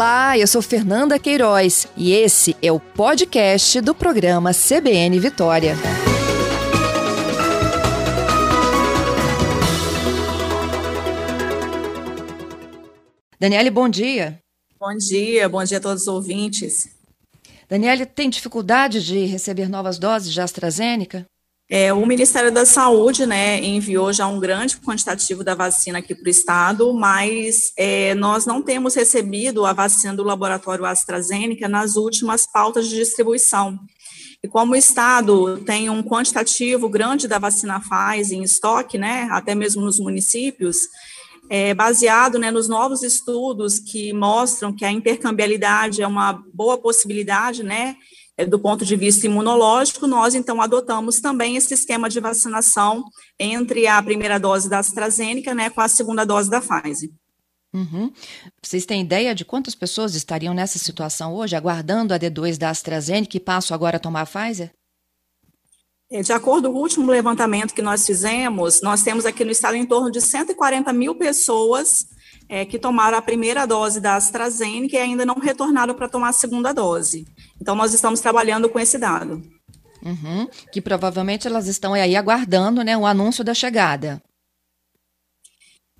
Olá, eu sou Fernanda Queiroz e esse é o podcast do programa CBN Vitória. Daniele, bom dia. Bom dia, bom dia a todos os ouvintes. Daniele, tem dificuldade de receber novas doses de AstraZeneca? É, o Ministério da Saúde né, enviou já um grande quantitativo da vacina aqui para o estado, mas é, nós não temos recebido a vacina do laboratório AstraZeneca nas últimas pautas de distribuição. E como o estado tem um quantitativo grande da vacina Pfizer em estoque, né, até mesmo nos municípios, é, baseado né, nos novos estudos que mostram que a intercambialidade é uma boa possibilidade, né, do ponto de vista imunológico, nós então adotamos também esse esquema de vacinação entre a primeira dose da AstraZeneca, né, com a segunda dose da Pfizer. Uhum. Vocês têm ideia de quantas pessoas estariam nessa situação hoje, aguardando a D2 da AstraZeneca e passam agora a tomar a Pfizer? É, de acordo com o último levantamento que nós fizemos, nós temos aqui no estado em torno de 140 mil pessoas é, que tomaram a primeira dose da AstraZeneca e ainda não retornaram para tomar a segunda dose. Então, nós estamos trabalhando com esse dado. Uhum, que provavelmente elas estão aí aguardando né, o anúncio da chegada.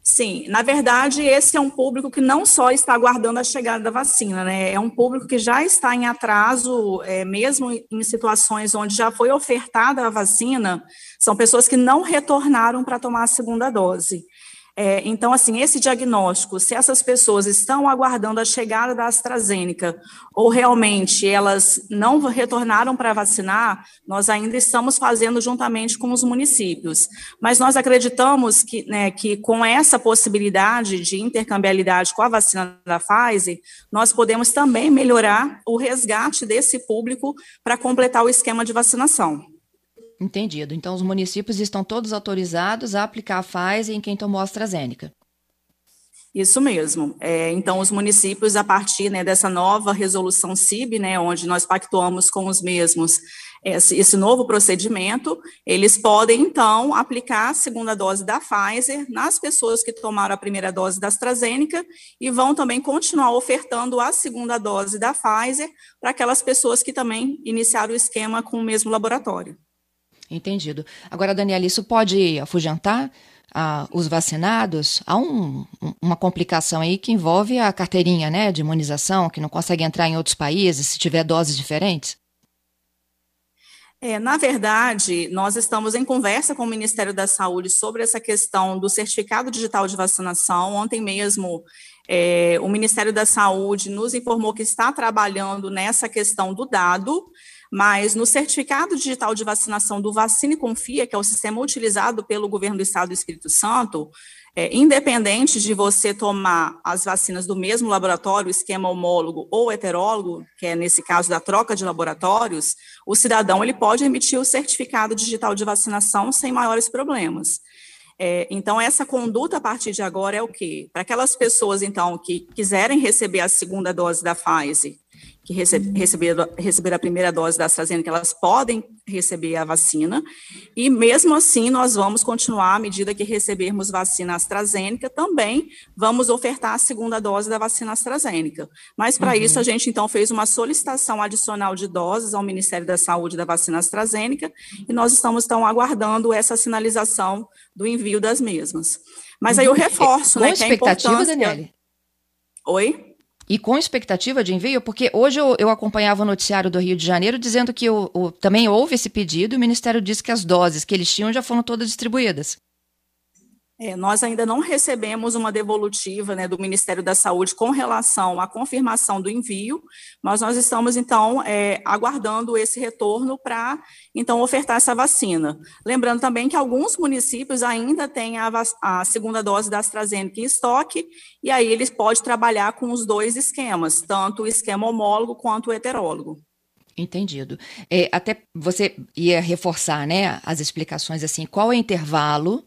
Sim, na verdade, esse é um público que não só está aguardando a chegada da vacina, né? É um público que já está em atraso, é, mesmo em situações onde já foi ofertada a vacina, são pessoas que não retornaram para tomar a segunda dose. É, então, assim, esse diagnóstico, se essas pessoas estão aguardando a chegada da AstraZeneca ou realmente elas não retornaram para vacinar, nós ainda estamos fazendo juntamente com os municípios. Mas nós acreditamos que, né, que com essa possibilidade de intercambialidade com a vacina da Pfizer, nós podemos também melhorar o resgate desse público para completar o esquema de vacinação. Entendido. Então, os municípios estão todos autorizados a aplicar a Pfizer em quem tomou a AstraZeneca. Isso mesmo. É, então, os municípios, a partir né, dessa nova resolução CIB, né, onde nós pactuamos com os mesmos esse, esse, novo procedimento, eles podem, então, aplicar a segunda dose da Pfizer nas pessoas que tomaram a primeira dose da AstraZeneca e vão também continuar ofertando a segunda dose da Pfizer para aquelas pessoas que também iniciaram o esquema com o mesmo laboratório. Entendido. Agora, Daniela, isso pode afugentar ah, os vacinados? Há um, uma complicação aí que envolve a carteirinha né, de imunização, que não consegue entrar em outros países se tiver doses diferentes? É, na verdade, nós estamos em conversa com o Ministério da Saúde sobre essa questão do certificado digital de vacinação. Ontem mesmo, é, o Ministério da Saúde nos informou que está trabalhando nessa questão do dado mas no certificado digital de vacinação do Vacine Confia, que é o sistema utilizado pelo governo do estado do Espírito Santo, é, independente de você tomar as vacinas do mesmo laboratório, esquema homólogo ou heterólogo, que é nesse caso da troca de laboratórios, o cidadão ele pode emitir o certificado digital de vacinação sem maiores problemas. É, então, essa conduta a partir de agora é o quê? Para aquelas pessoas, então, que quiserem receber a segunda dose da Pfizer que recebe, receber, receber a primeira dose da AstraZeneca, elas podem receber a vacina, e mesmo assim nós vamos continuar, à medida que recebermos vacina AstraZeneca, também vamos ofertar a segunda dose da vacina AstraZeneca. Mas para uhum. isso a gente então fez uma solicitação adicional de doses ao Ministério da Saúde da vacina AstraZeneca, e nós estamos então aguardando essa sinalização do envio das mesmas. Mas aí eu uhum. reforço, Com né, que é expectativa, Daniele? Oi? E com expectativa de envio, porque hoje eu, eu acompanhava o noticiário do Rio de Janeiro dizendo que o, o, também houve esse pedido o Ministério disse que as doses que eles tinham já foram todas distribuídas. É, nós ainda não recebemos uma devolutiva né, do Ministério da Saúde com relação à confirmação do envio, mas nós estamos, então, é, aguardando esse retorno para, então, ofertar essa vacina. Lembrando também que alguns municípios ainda têm a, a, segunda dose da AstraZeneca em estoque, e aí eles podem trabalhar com os dois esquemas, tanto o esquema homólogo quanto o heterólogo. Entendido. É, até você ia reforçar, né, as explicações assim, qual é o intervalo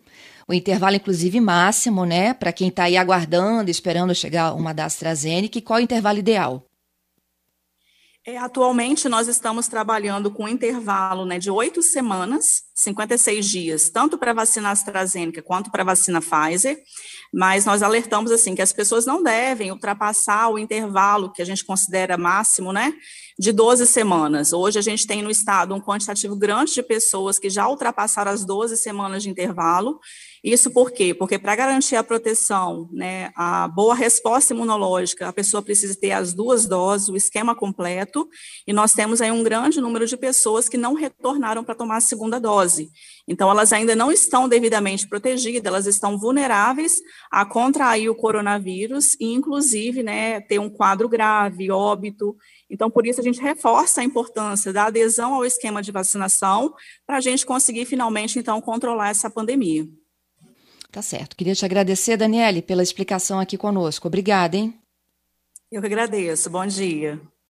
o intervalo, inclusive, máximo, né, para quem está aí aguardando, esperando chegar uma da AstraZeneca, qual é o intervalo ideal? É, atualmente, nós estamos trabalhando com um intervalo né, de oito semanas, 56 dias, tanto para a vacina AstraZeneca quanto para a vacina Pfizer. mas nós alertamos assim que as pessoas não devem ultrapassar o intervalo que a gente considera máximo, né, de 12 semanas. Hoje a gente tem no estado um quantitativo grande de pessoas que já ultrapassaram as 12 semanas de intervalo. Isso por quê? Porque para garantir a proteção, né, a boa resposta imunológica, a pessoa precisa ter as duas doses, o esquema completo, e nós temos aí um grande número de pessoas que não retornaram para tomar a segunda dose. Então, elas ainda não estão devidamente protegidas, elas estão vulneráveis a contrair o coronavírus e, inclusive, né, ter um quadro grave, óbito. Então, por isso, a gente reforça a importância da adesão ao esquema de vacinação para a gente conseguir, finalmente, então, controlar essa pandemia. Tá certo. Queria te agradecer, Daniele, pela explicação aqui conosco. Obrigada, hein? Eu que agradeço. Bom dia.